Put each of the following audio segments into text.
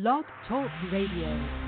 Blog Talk Radio.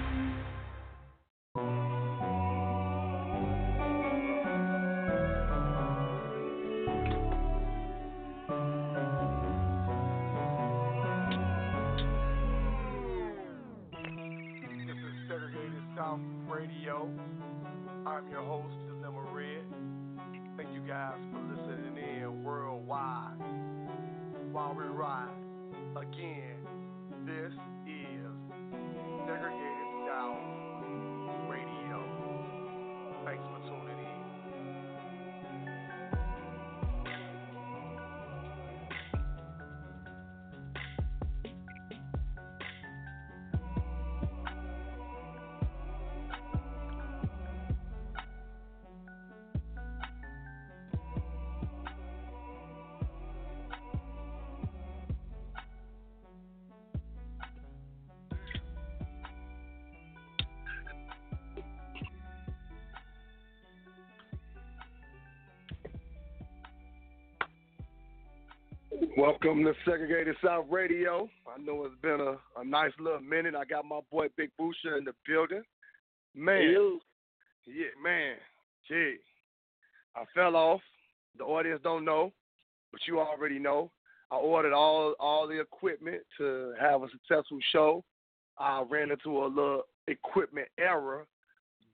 Welcome to Segregated South Radio. I know it's been a, a nice little minute. I got my boy Big Booster in the building. Man, yeah, man, gee, I fell off. The audience don't know, but you already know. I ordered all all the equipment to have a successful show. I ran into a little equipment error,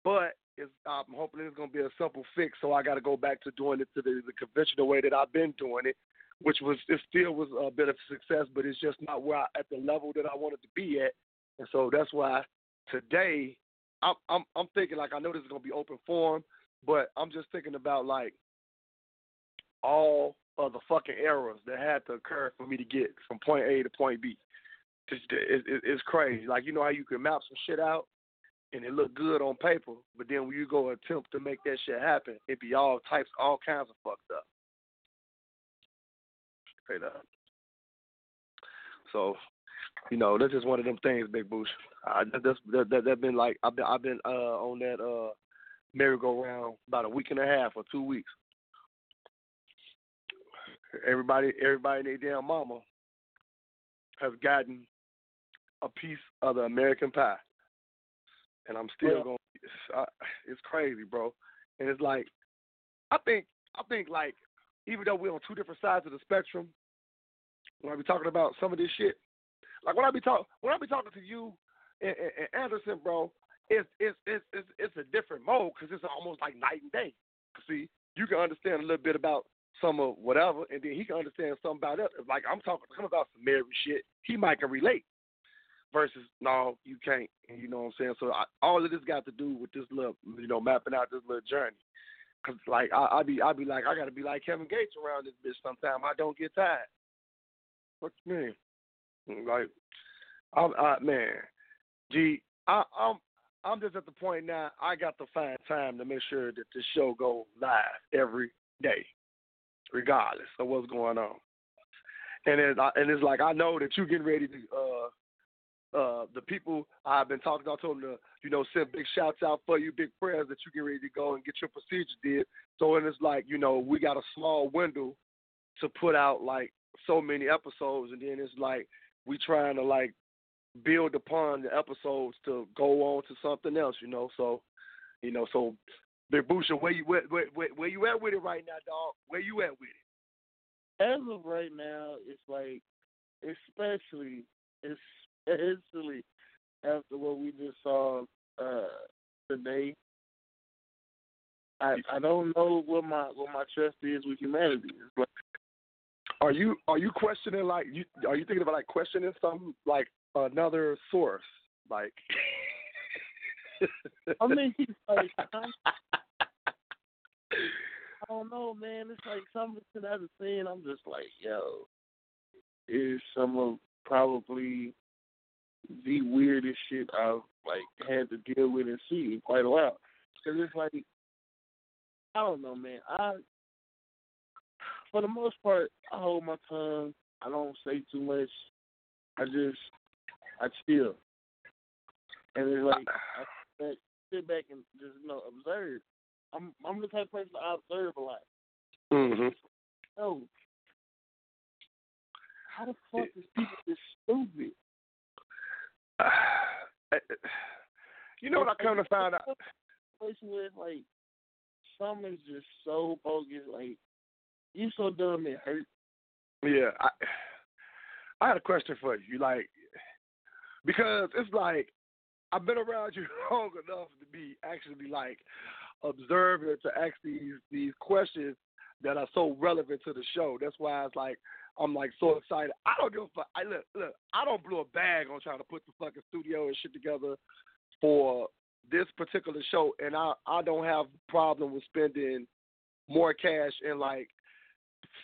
but it's, I'm hoping it's gonna be a simple fix. So I got to go back to doing it to the, the conventional way that I've been doing it, which was it still was a bit of success, but it's just not where I, at the level that I wanted to be at. And so that's why today I'm I'm I'm thinking like I know this is gonna be open forum, but I'm just thinking about like all of the fucking errors that had to occur for me to get from point A to point B. It's, it, it, it's crazy. Like you know how you can map some shit out and it look good on paper, but then when you go attempt to make that shit happen, it be all types, all kinds of fucked up. Straight up. So, you know, that's just one of them things, Big Boosh. I, that's that, that that been like I've been I've been uh, on that uh merry-go-round about a week and a half or two weeks. Everybody, everybody, and their damn mama has gotten a piece of the American pie, and I'm still Yeah. going. It's, it's crazy, bro. And it's like, I think, I think like, even though we're on two different sides of the spectrum, when I be talking about some of this shit, like when I be talk, when I be talking to you and, and, and Anderson, bro, it's it's it's it's, it's a different mode because it's almost like night and day. See, you can understand a little bit about some of whatever, and then he can understand something about it. Like I'm talking to him about some married shit, he might can relate. Versus, no, you can't. You know what I'm saying? So I, all of this got to do with this little, you know, mapping out this little journey. Cause like I, I be, I be like, I gotta be like Kevin Gates around this bitch. Sometime I don't get tired. What you mean? Like, I'm, I, man, gee, I, I'm, I'm just at the point now. I got to find time to make sure that this show go live every day, regardless of what's going on. And it's, and it's like I know that you're getting ready to. uh uh, the people I've been talking to, I told them to, you know, send big shouts out for you, big prayers that you get ready to go and get your procedure did. So, and it's like, you know, we got a small window to put out like so many episodes, and then it's like we trying to like build upon the episodes to go on to something else, you know. So, you know, so Big Busha, where you where, where, where, you at with it right now, dog? Where you at with it? As of right now, it's like, especially, especially after what we just saw uh, today. I I don't know what my what my trust is with humanity. It's like Are you are you questioning like you are you thinking about like questioning some like another source like? I mean, like I'm, I don't know, man. It's like something that I've seen. I'm just like, yo, is some of probably the weirdest shit I've like had to deal with and see in quite a while. Cause it's like, I don't know, man. I, for the most part, I hold my tongue. I don't say too much. I just, I chill. And it's like, I sit- back and just you know observe. I'm I'm the type of person I observe a lot. Mm-hmm. Oh, how the fuck is people this stupid? you know what I come to find out? With like some is just so bogus. Like you so dumb it hurt. Yeah, I I had a question for you. Like because it's like I've been around you long enough to be actually like observant to ask these these questions that are so relevant to the show. That's why it's like I'm like so excited. I don't give a fuck. I look, look. I don't blow a bag on trying to put the fucking studio and shit together for this particular show, and I I don't have problem with spending more cash and like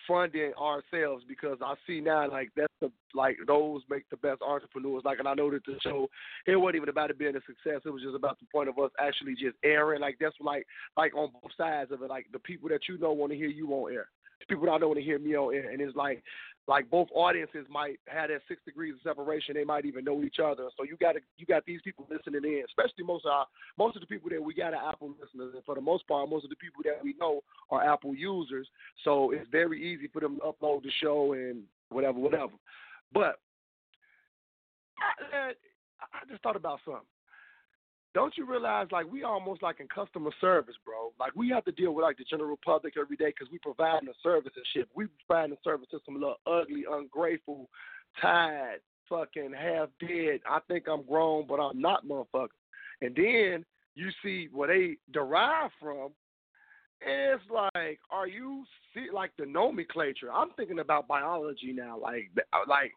funding ourselves because I see now like that's the like those make the best entrepreneurs. Like, and I know that the show it wasn't even about it being a success. It was just about the point of us actually just airing. Like that's like like on both sides of it. Like the people that you know want to hear you on air. People that I don't want to hear me on air, and it's like like both audiences might have that six degrees of separation. They might even know each other. So you got to you got these people listening in, especially most of our, most of the people that we got are Apple listeners, and for the most part, most of the people that we know are Apple users. So it's very easy for them to upload the show and whatever, whatever. But I, I just thought about something don't you realize like we almost like in customer service, bro? Like we have to deal with like the general public every day because we providing a service and shit. We providing a service to some little ugly, ungrateful, tired, fucking half dead. I think I'm grown, but I'm not, motherfucker. And then you see where they derive from. It's like, are you see like the nomenclature? I'm thinking about biology now. Like, uh, like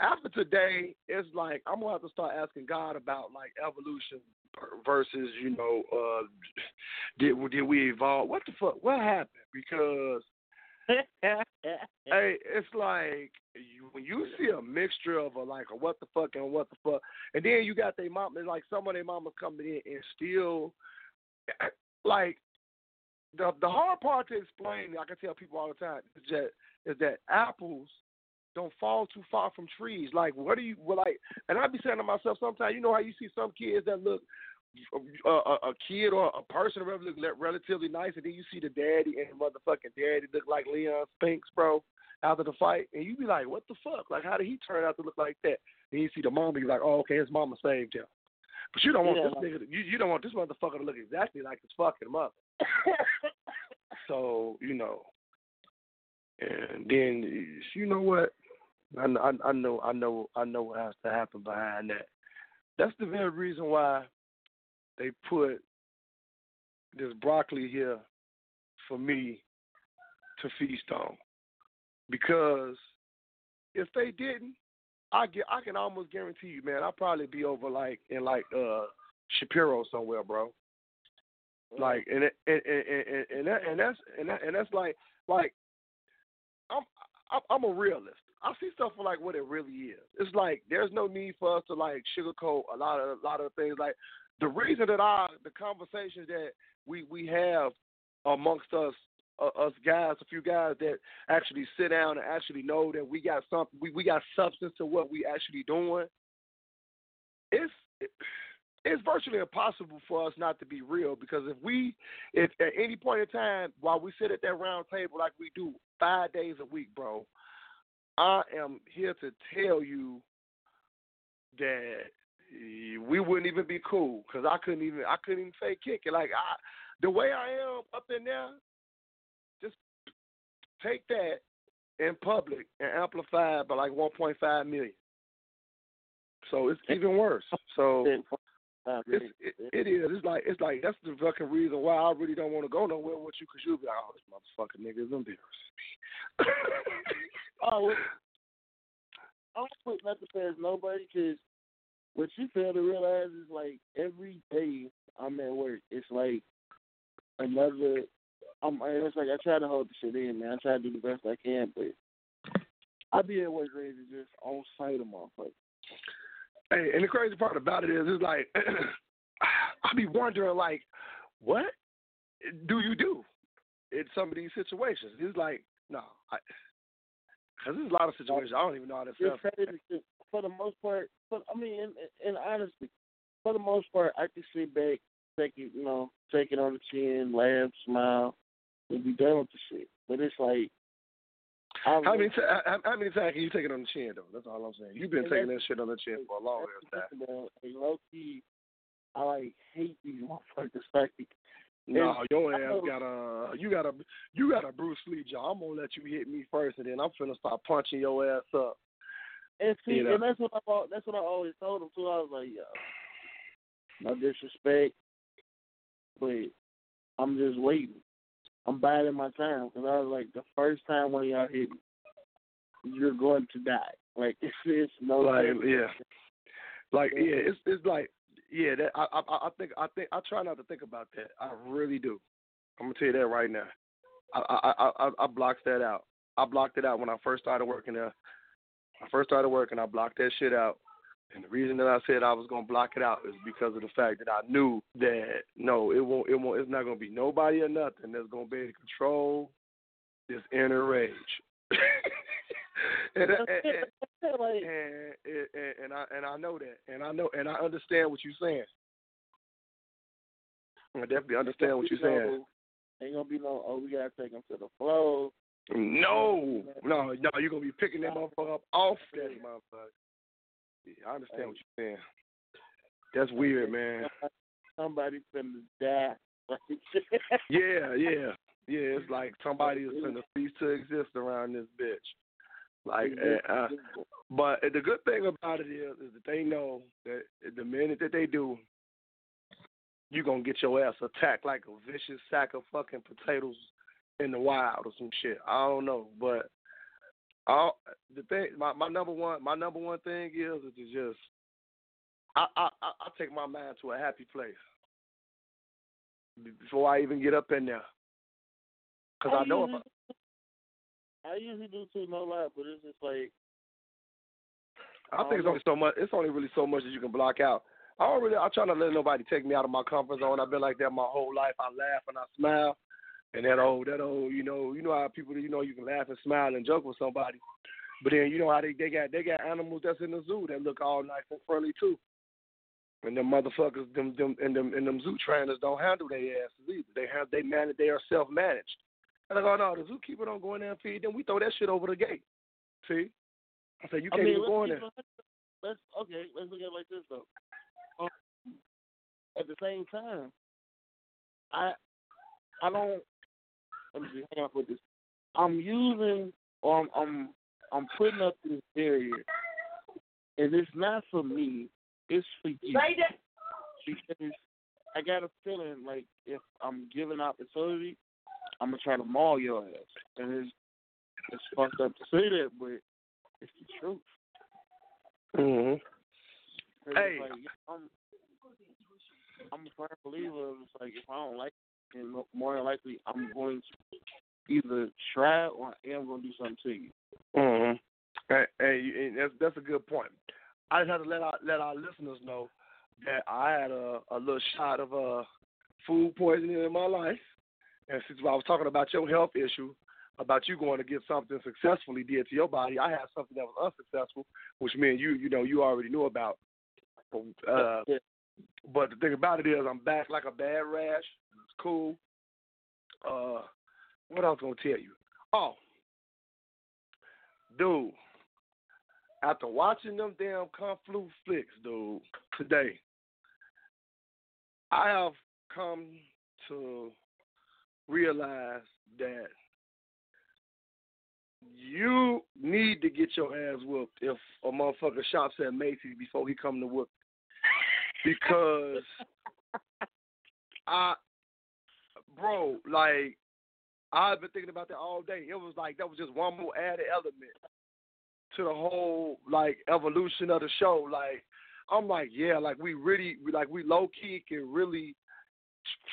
after today, it's like I'm gonna have to start asking God about like evolution versus you know uh did did we evolve? What the fuck? What happened? Because hey, it's like you, when you see a mixture of a like a what the fuck and what the fuck, and then you got their mom, like some of their mamas coming in and still like the the hard part to explain. I can tell people all the time is that is that apples don't fall too far from trees. Like, what do you well, like? And I be saying to myself sometimes, you know how you see some kids that look uh, a, a kid or a person or look relatively nice, and then you see the daddy and the motherfucking daddy look like Leon Spinks, bro, after the fight, and you be like, what the fuck? Like, how did he turn out to look like that? And you see the mom be like, oh, okay, his mama saved him. But you don't want yeah. this nigga. To, you, you don't want this motherfucker to look exactly like his fucking mother. so you know, and then you know what? I, I, I know, I know, I know what has to happen behind that. That's the very reason why they put this broccoli here for me to feast on. Because if they didn't, I get I can almost guarantee you, man, I'll probably be over like in like uh Shapiro somewhere, bro. Like and it, and and and, and, that, and that's and that, and that's like like I'm I'm a realist. I see stuff for like what it really is. It's like there's no need for us to like sugarcoat a lot of a lot of things. Like the reason that I the conversations that we we have amongst us uh, us guys, a few guys that actually sit down and actually know that we got something, we, we got substance to what we actually doing. It's it's virtually impossible for us not to be real because if we, if at any point in time while we sit at that round table like we do five days a week, bro, I am here to tell you that we wouldn't even be cool because I couldn't even I couldn't even fake kick it. Like I, the way I am up in there, just take that in public and amplify it by like 1.5 million. So it's even worse. So it's, it, it is. It's like it's like that's the fucking reason why I really don't want to go nowhere with you because you'll be like, oh, this motherfucking nigga is embarrassing me. oh, I'm putting nothing past nobody because what you fail to realize is like every day I'm at work, it's like another. I'm. It's like I try to hold the shit in, man. I try to do the best I can, but I be at work ready to just on sight of motherfuckers. Hey, and the crazy part about it is, it's like I be wondering, like, what do you do in some of these situations? It's like, no, because there's a lot of situations I don't even know how to sell for the most part, but I mean, in, in honesty, for the most part, I can sit back, take it, you know, take it on the chin, laugh, smile, and be done with the shit. But it's like how um, many t- how, how many times can you take it on the chin though? That's all I'm saying. You've been taking that shit on the chin for a long time. Low key, I like hate these motherfuckers. Like, no, your ass got a you got a you got a Bruce Lee jaw. I'm gonna let you hit me first, and then I'm finna start punching your ass up. And see, you know? and that's what I that's what I always told him too. I was like, yo, no disrespect, but I'm just waiting. I'm biding my time because I was like, the first time when y'all hit me, you're going to die. Like it's, it's no like yeah, like yeah, it's it's like yeah. That I I I think I think I try not to think about that. I really do. I'm gonna tell you that right now. I I I I, I blocked that out. I blocked it out when I first started working there. I first started working, I blocked that shit out. And the reason that I said I was gonna block it out is because of the fact that I knew that no, it won't, it won't, it's not gonna be nobody or nothing that's gonna be able to control this inner rage. and, and, and, and, I and I know that, and I know, and I understand what you're saying. I definitely understand what you're saying. Ain't gonna be no. Oh, we gotta take him to the floor. No, no, no. You're gonna be picking that motherfucker up off that motherfucker. Yeah, I understand what you're saying. That's weird, man. Somebody finna die. yeah, yeah, yeah. It's like somebody is finna cease to exist around this bitch. Like, uh, but the good thing about it is, is that they know that the minute that they do, you're gonna get your ass attacked like a vicious sack of fucking potatoes in the wild or some shit. I don't know, but all the thing, my my number one, my number one thing is is to just, I I I take my mind to a happy place before I even get up in there, because I, I know if I, I usually do too, no lie, but it's just like. I think it's only so much. It's only really so much that you can block out. I don't really. I try not to let nobody take me out of my comfort zone. I've been like that my whole life. I laugh and I smile. And that old, that old, you know, you know how people, you know, you can laugh and smile and joke with somebody, but then you know how they they got they got animals that's in the zoo that look all nice and friendly too. And them motherfuckers, them them and them and them zoo trainers don't handle their asses either. They have they manage they are self managed. And I go, no, the zookeeper don't go in there and feed them. We throw that shit over the gate. See? I said you can't I mean, even go in there. Let's okay. Let's look at it like this though. Um, at the same time, I I don't let me see, how can I put this? I'm using or I'm I'm, I'm putting up this barrier, and it's not for me. It's for you. Because I got a feeling like if I'm given opportunity, I'm gonna try to maul your ass, and it's it's fucked up to say that, but it's the truth. Mhm. Hey, like, I'm I'm a firm believer it's like if I don't like then more than likely I'm going to either try or I am going to do something to you. Mhm. Hey, hey, that's that's a good point. I just had to let our let our listeners know that I had a a little shot of uh food poisoning in my life, and since I was talking about your health issue, about you going to get something successfully did to your body, I had something that was unsuccessful, which meant you you know you already knew about. Uh, yeah. But the thing about it is, I'm back like a bad rash. Cool. Uh, what else gonna tell you? Oh, dude, after watching them damn Kung fu flicks, dude, today, I have come to realize that you need to get your ass whooped if a motherfucker shops at Macy's before he come to whoop. Because I, bro, like I've been thinking about that all day. It was like that was just one more added element to the whole like evolution of the show. Like I'm like, yeah, like we really like we low key can really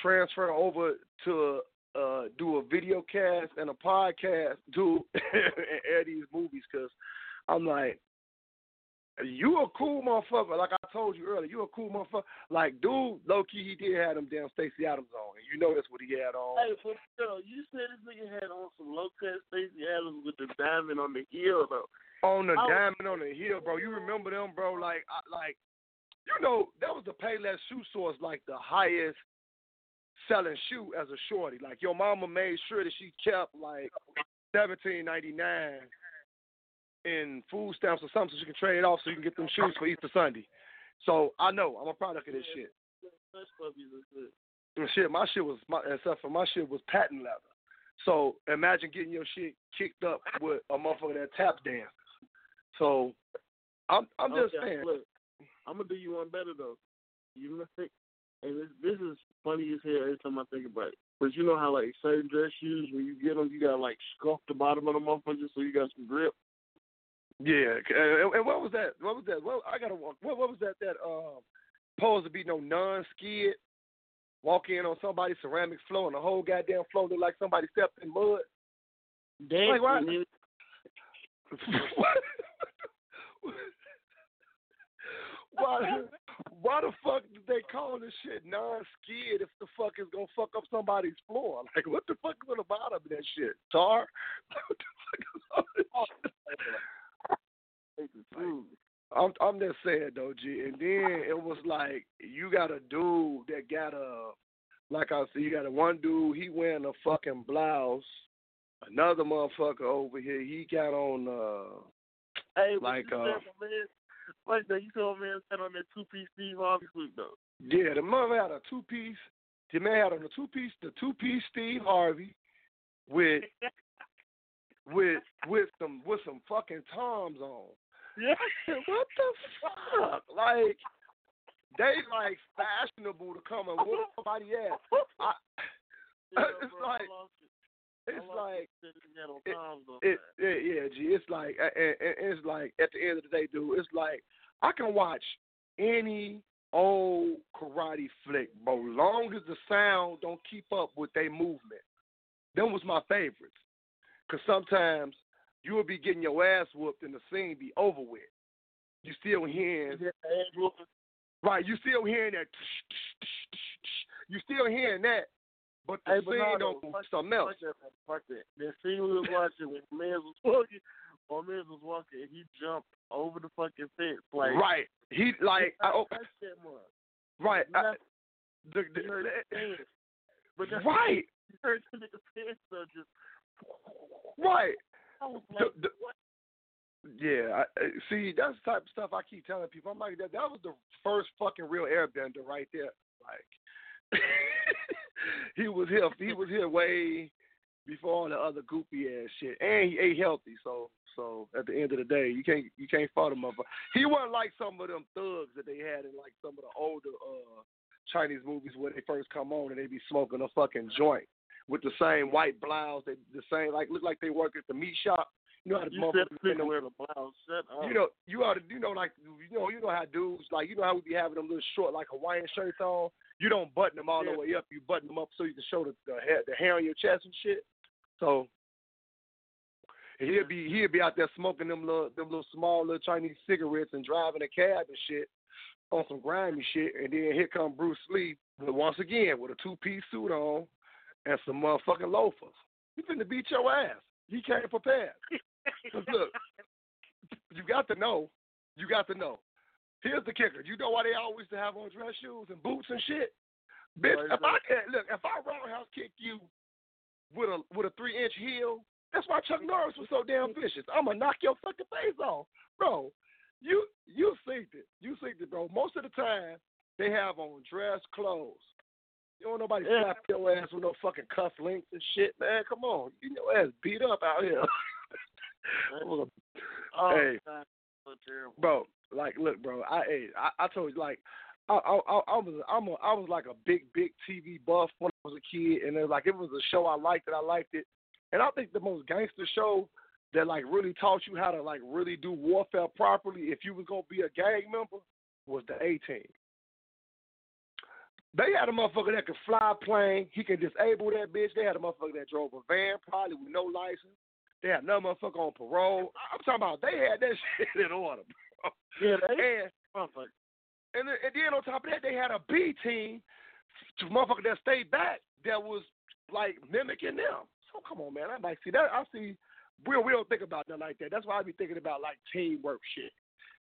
transfer over to uh do a video cast and a podcast, do and air these movies because I'm like. You a cool motherfucker, like I told you earlier. You a cool motherfucker. Like, dude, low key, he did have them damn Stacy Adams on, and you know that's what he had on. Hey, for sure. You said this nigga had on some low cut Stacy Adams with the diamond on the heel, though. On the I was- diamond on the heel, bro. You remember them, bro? Like, I, like, you know, that was the Payless ShoeSource, like the highest selling shoe as a shorty. Like, your mama made sure that she kept like seventeen ninety nine in food stamps or something so you can trade it off so you can get them shoes for Easter Sunday. So I know I'm a product of this shit. Hush puppies is good. And shit, my shit was my except for my shit was patent leather. So imagine getting your shit kicked up with a motherfucker that tap dance. So I'm I'm just Okay, saying. Look, I'm gonna do you one better though. You know, think, and this, this is funny as hell every time I think about it. But you know how like certain dress shoes, when you get them, you gotta like scuff the bottom of the motherfucker so you got some grip. Yeah, and, and what was that? What was that? Well, I gotta walk. What, what was that? That um, supposed to be no non-skid. Walk in on somebody's ceramic floor and the whole goddamn floor look like somebody stepped in mud. Damn, Like, why- nigga. why, why the fuck did they call this shit non-skid if the fuck is gonna fuck up somebody's floor? Like, what the fuck is on the bottom of that shit? Tar? what the fuck is on this shit? Take the food. I'm I'm just saying though, G. And then it was like you got a dude that got a like I said, you got a one dude, he wearing a fucking blouse. Another motherfucker over here, he got on uh Hey, Like, uh? Like that, you saw a man stand on that two piece Steve Harvey suit though. yeah, the mother had a two piece the man had on the two piece the two piece Steve Harvey with with with some with some fucking toms on. Yeah. what the fuck? Like they like fashionable to come and whoop somebody ass. I, Yeah, It's bro, like-. It's like it. It- Toms on it, yeah, G. It's like, and, and it's like at the end of the day, dude. It's like I can watch any old karate flick, bro. Long as the sound don't keep up with their movement. Them was my favorites. Cause sometimes you will be getting your ass whooped and the scene be over with. You still hearing right? You still hearing that? You still hearing that? But the Hey, scene Bernardo, don't something else. Fuck that. Fuck that. That scene we was watching when Miz was walking, or Miz was walking, and he jumped over the fucking fence. Like, Right. He like I, oh, right. I, Not- the, He heard his the, pants. But right. He heard the nigga pants though, just. Right. I was The- like, the- what? Yeah. I, I- see, that's the type of stuff I keep telling people. I'm like that. That was the first fucking real airbender right there. Like he was here. He was here way before all the other goopy ass shit, and he ate healthy. So, so at the end of the day, you can't you can't fault him. Motherfucker. He wasn't like some of them thugs that they had in like some of the older uh Chinese movies where they first come on and they be smoking a fucking joint with the same white blouse, they the same like look like they work at the meat shop. You know how the You said motherfuckers the in them- wear the blouse. You know, you ought to, you know, like you know, you know how dudes like you know how we be having them little short like Hawaiian shirts on. You don't button them all Yeah. the way up. You button them up so you can show the the hair, the hair on your chest and shit. So he'll be he'll be out there smoking them little them little small little Chinese cigarettes and driving a cab and shit on some grimy shit. And then here come Bruce Lee, once again with a two piece suit on and some motherfucking loafers. He finna beat your ass. He came prepared. 'Cause look, you got to know. You got to know. Here's the kicker. You know why they always to have on dress shoes and boots and shit? Bitch, Right, if I eh, look, if I roundhouse kick you with a with a three inch heel, that's why Chuck Norris was so damn vicious. I'm gonna knock your fucking face off, bro. You you seen it. You seen it, bro. Most of the time they have on dress clothes. You don't nobody Yeah. slap your ass with no fucking cuff links and shit, man. Come on, you know ass beat up out here. It was a Oh, Hey. So bro. Like, look, bro. I hey, I, I told you, like, I, I, I was, I'm a, I was like a big, big TV buff when I was a kid, and it was like it was a show I liked it. I liked it, and I think the most gangster show that like really taught you how to like really do warfare properly if you was gonna be a gang member was the A Team. They had a motherfucker that could fly a plane. He could disable that bitch. They had a motherfucker that drove a van, probably with no license. They had another motherfucker on parole. I'm talking about they had that shit in order, bro. Yeah, they And motherfucker. and then, and then on top of that, they had a B team, motherfucker that stayed back that was like mimicking them. So come on, man. I like see that. I see. We we don't think about nothing like that. That's why I be thinking about like teamwork shit.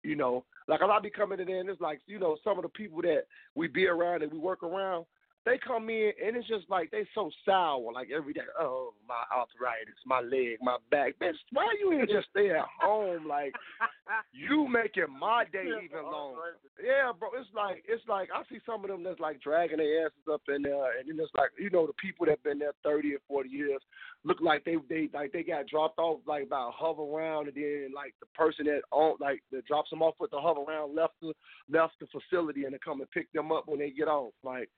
You know, like a lot be coming in and it's like you know some of the people that we be around and we work around. They come in and it's just like they so sour, like every day. Oh, my arthritis, my leg, my back. Bitch, why you ain't just stay at home? Like you making my day even longer. Yeah, bro. It's like it's like I see some of them that's like dragging their asses up in there, and then it's like you know the people that been there thirty or forty years look like they they like they got dropped off like about Hoveround, and then like the person that on like that drops them off with the Hoveround left the left the facility and they come and pick them up when they get off. Like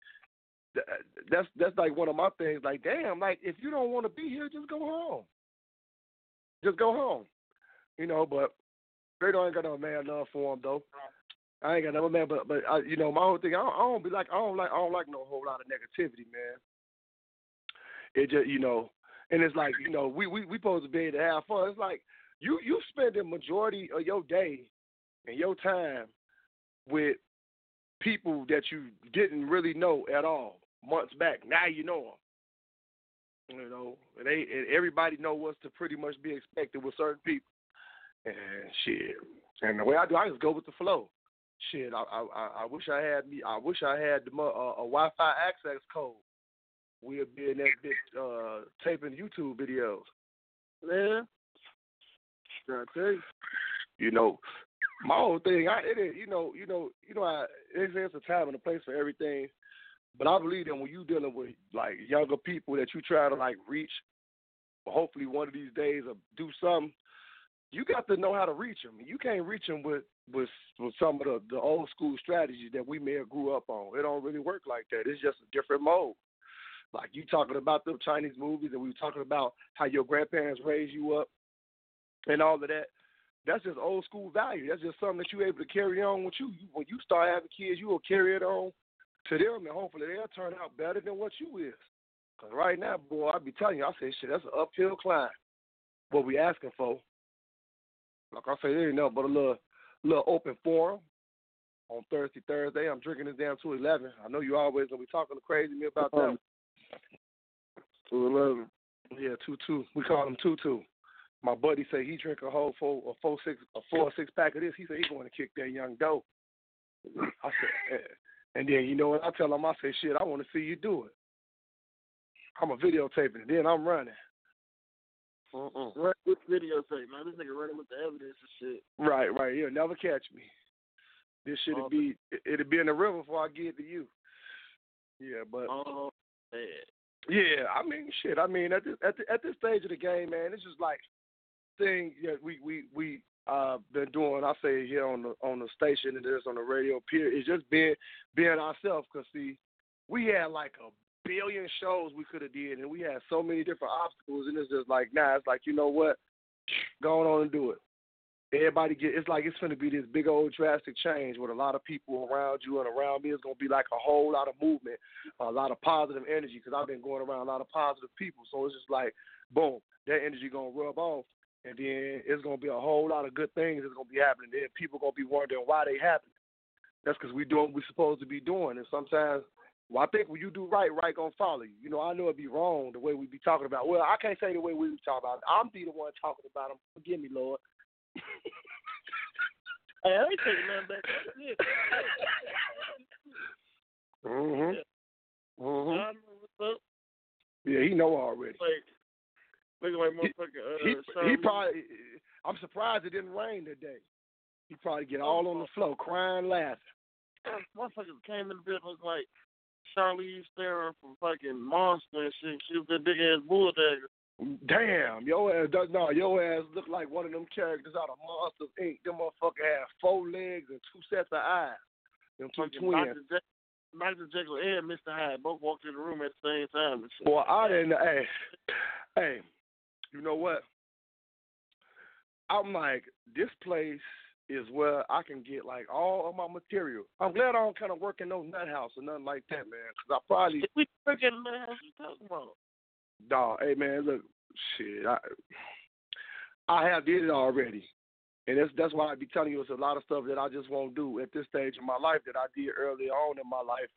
that's that's like one of my things. Like, damn, like if you don't want to be here, just go home. Just go home. You know, but Fredo ain't got no man love for him though. I ain't got no man, but but I, you know my whole thing. I don't, I don't be like I don't like I don't like no whole lot of negativity, man. It just you know, and it's like you know we we we supposed to be able to have fun. It's like you you spend the majority of your day and your time with people that you didn't really know at all months back. Now you know them. You know, and they and everybody know what's to pretty much be expected with certain people. And shit, and the way I do, I just go with the flow. Shit, I I I wish I had me. I wish I had the uh, a Wi-Fi access code. We'll be in that bitch uh, taping YouTube videos. Yeah. I tell you. You know, my whole thing, I it is, you know, you know, you know, I, it's, it's a time and a place for everything. But I believe that when you dealing with like younger people that you try to like reach, hopefully one of these days or do something, you got to know how to reach them. You can't reach them with with with some of the, the old school strategies that we may have grew up on. It don't really work like that. It's just a different mode. Like you talking about the Chinese movies, and we were talking about how your grandparents raised you up, and all of that. That's just old school value. That's just something that you're able to carry on with you. When you start having kids, you will carry it on to them, and hopefully they'll turn out better than what you is. Cause right now, boy, I be telling you, I say shit, that's an uphill climb. What we asking for? Like I say, there ain't nothing but a little, little open forum on Thursday, Thursday. I'm drinking this down to eleven. I know you always gonna be talking crazy me about that. Eleven. Yeah, two two. We call him two two. My buddy say he drink a whole four, a four six, a four six pack of this. He said he going to kick that young dope. I said, eh, and then you know what I tell him? I say, shit, I want to see you do it. I'm a videotaping it. Then I'm running. Uh-uh. Right with videotape, man. This nigga running with the evidence and shit. Right, right. You'll never catch me. This shit'll oh, be it'll be in the river before I get to you. Yeah, but oh man. Yeah, I mean shit. I mean at this at, the, at this stage of the game, man, it's just like thing that we we we uh, been doing. I say here on the on the station and this on the radio. Period. It's just being being ourselves. Cause see, we had like a billion shows we could have did, and we had so many different obstacles. And it's just like, nah, it's like you know what, going on and do it. Everybody get it's like it's gonna be this big old drastic change with a lot of people around you and around me. It's gonna be like a whole lot of movement, a lot of positive energy. Because I've been going around a lot of positive people, so it's just like, boom, that energy gonna rub off and then it's gonna be a whole lot of good things that's gonna be happening. Then people gonna be wondering why they happen. That's because we doing what we're supposed to be doing, and sometimes. Well, I think when you do right, right gonna follow you. You know, I know it'd be wrong the way we be talking about. Well, I can't say the way we be talking about. It. I'm be the one talking about them. Forgive me, Lord. hey, I ain't taking nothing back. mhm. Yeah. Mhm. Yeah, he know already. Like, Looking like motherfucker. Uh, he, he probably. I'm surprised it didn't rain today. He probably get all on the floor, crying, laughing. Motherfuckers came in the bed like Charlize Theron from fucking Monster and shit. She was that big ass bulldog. Damn, your ass does no, your ass look like one of them characters out of Monsters Inc. Them motherfucker has four legs and two sets of eyes. Them two fucking twins. Dr. Dr. Jekyll and Mr. Hyde both walked in the room at the same time. Boy, I didn't. Hey, hey, you know what? I'm like, this place is where I can get like all of my material. I'm glad I don't kind of work in no nut house or nothing like that, man. Cause I probably we work in a nut house. You talking about? Dog, hey man, look, shit, I I have did it already, and that's that's why I be telling you it's a lot of stuff that I just won't do at this stage in my life that I did early on in my life,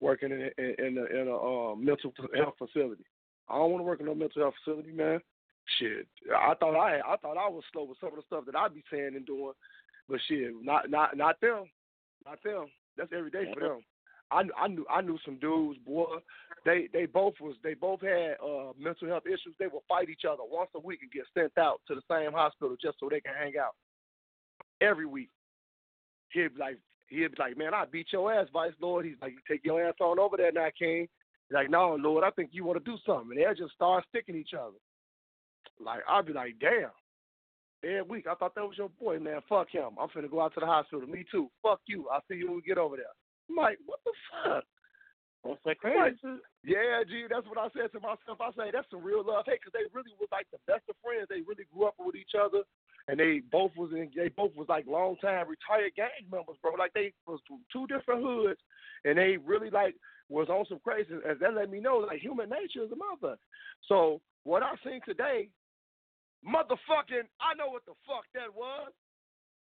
working in in, in a, in a uh, mental health facility. I don't want to work in no mental health facility, man shit, I thought I I thought I was slow with some of the stuff that I be saying and doing, but shit, not not not them, not them. That's every day for them. I I knew I knew some dudes, boy. They they both was they both had uh mental health issues. They would fight each other once a week and get sent out to the same hospital just so they can hang out every week. He'd be like he'd be like, man, I beat your ass, Vice Lord. He's like, you take your ass on over there now, King. He's like, no, Lord, I think you want to do something. And they'll just start sticking each other. Like I'd be like, damn. Every week, I thought that was your boy, man. Fuck him. I'm finna go out to the hospital. Me too. Fuck you. I'll see you when we get over there. I'm like, what the fuck? That's like crazy. Yeah, G, that's what I said to myself. I say that's some real love. Hey, because they really was like the best of friends. They really grew up with each other, and they both was in. They both was like long time retired gang members, bro. Like they was two different hoods, and they really like was on some crazy. As that let me know, like human nature is a mother. So what I seen today, motherfucking, I know what the fuck that was.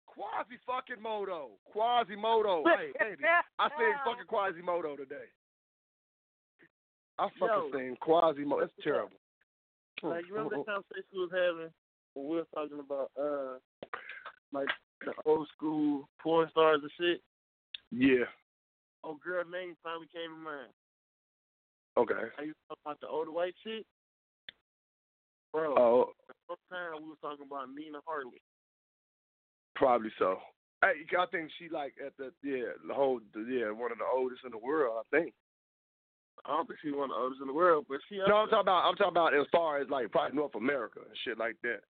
Quasi fucking Moto. Quasimodo. hey, baby. I seen fucking Quasimodo today. I fucking Yo. seen Quasimodo. It's terrible. Like you remember the conversation we was having when we were talking about uh like the old school porn stars and shit? Yeah. Oh girl name finally came to mind. Okay. Are you talking about the older white shit? Bro, Oh, time we was talking about Nina Hartley. probably so. Hey, I think she like at the yeah the whole yeah one of the oldest in the world. I think. I don't think she's one of the oldest in the world, but she No, I'm talking about I'm talking about as far as like probably North America and shit like that.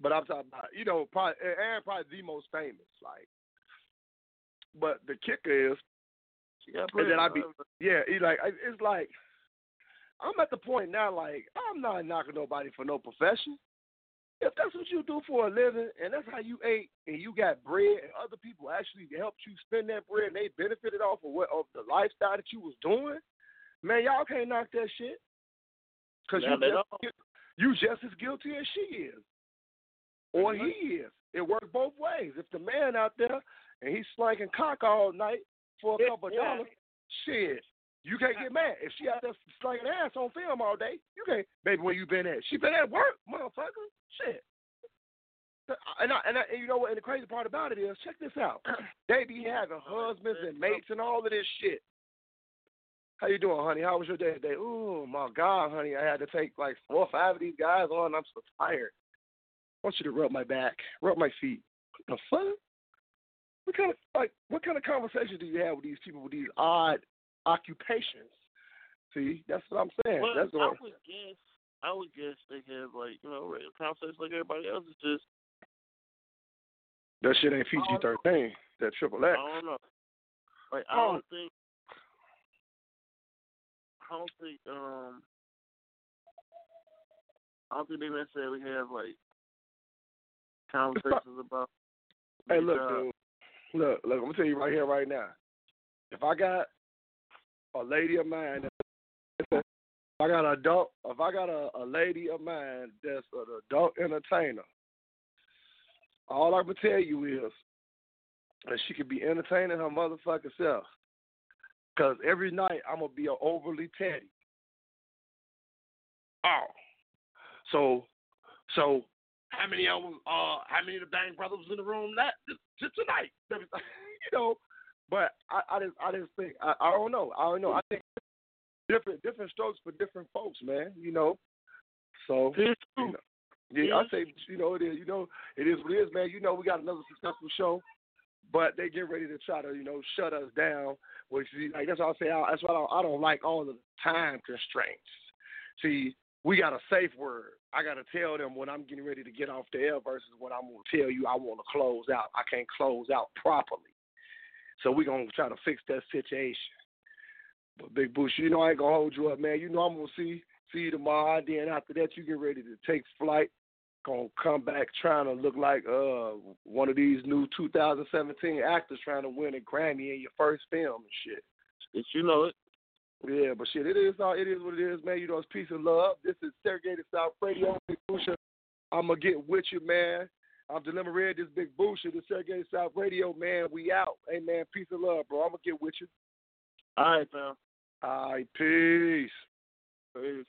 But I'm talking about you know probably and probably the most famous like. But the kicker is got And then I be- yeah he like it's like I'm at the point now like I'm not knocking nobody for no profession. If that's what you do for a living and that's how you ate and you got bread and other people actually helped you spend that bread and they benefited off of what of the lifestyle that you was doing, man, y'all can't knock that shit. Cause you Not just, you just as guilty as she is. Or he is. It works both ways. If the man out there and he's slanking cock all night for a couple of Yeah. dollars, shit. You can't get mad. If she out there slanging ass on film all day, you can't. Baby, where you been at? She been at work, motherfucker. Shit. And, I, and, I, and you know what? And the crazy part about it is, check this out. They be having husbands and mates and all of this shit. How you doing, honey? How was your day today? Oh my God, honey, I had to take like four or five of these guys on. I'm so tired. I want you to rub my back, rub my feet. What the fuck? What kind of like what kind of conversation do you have with these people with these odd occupations? See, that's what I'm saying. Well, that's I what would guess I would guess they have like, you know, regular conversations like everybody else. It's just that shit ain't PG thirteen. That triple I X. don't know. Like I Oh. don't think I don't think um I don't think they necessarily have like conversations about Hey, look, job. dude. Look, look. I'm gonna tell you right here, right now. If I got a lady of mine, if I got an adult, if I got a, a lady of mine that's an adult entertainer, all I can tell you is that she could be entertaining her motherfucking self. Cause every night I'm gonna be a overly petty. Oh, so, so how many of them? Uh, how many of the Bang Brothers in the room that just tonight? you know, but I, I just, I just think I, I don't know. I don't know. I think different, different strokes for different folks, man. You know, so you know, yeah, I say, you know, it is. You know, it is what it is, man. You know, we got another successful show, but they get ready to try to, you know, shut us down. Which like that's what I say. I, that's why I don't, I don't like all the time constraints. See, we got a safe word. I got to tell them when I'm getting ready to get off the air versus when I'm gonna tell you I want to close out. I can't close out properly, so we're gonna try to fix that situation. But Big Bush, you know I ain't gonna hold you up, man. You know I'm gonna see see you tomorrow. Then after that, you get ready to take flight. Gonna come back trying to look like uh one of these new 2017 actors trying to win a Grammy in your first film and shit. If you know it. Yeah, but shit, it is all it is what it is, man. You know, it's peace and love. This is Segregated South Radio. I'm gonna get with you, man. I'm delivering this big Busha, the Segregated South Radio, man. We out. Hey, man, peace and love, bro. I'm gonna get with you. All right, fam. All right, peace. Peace.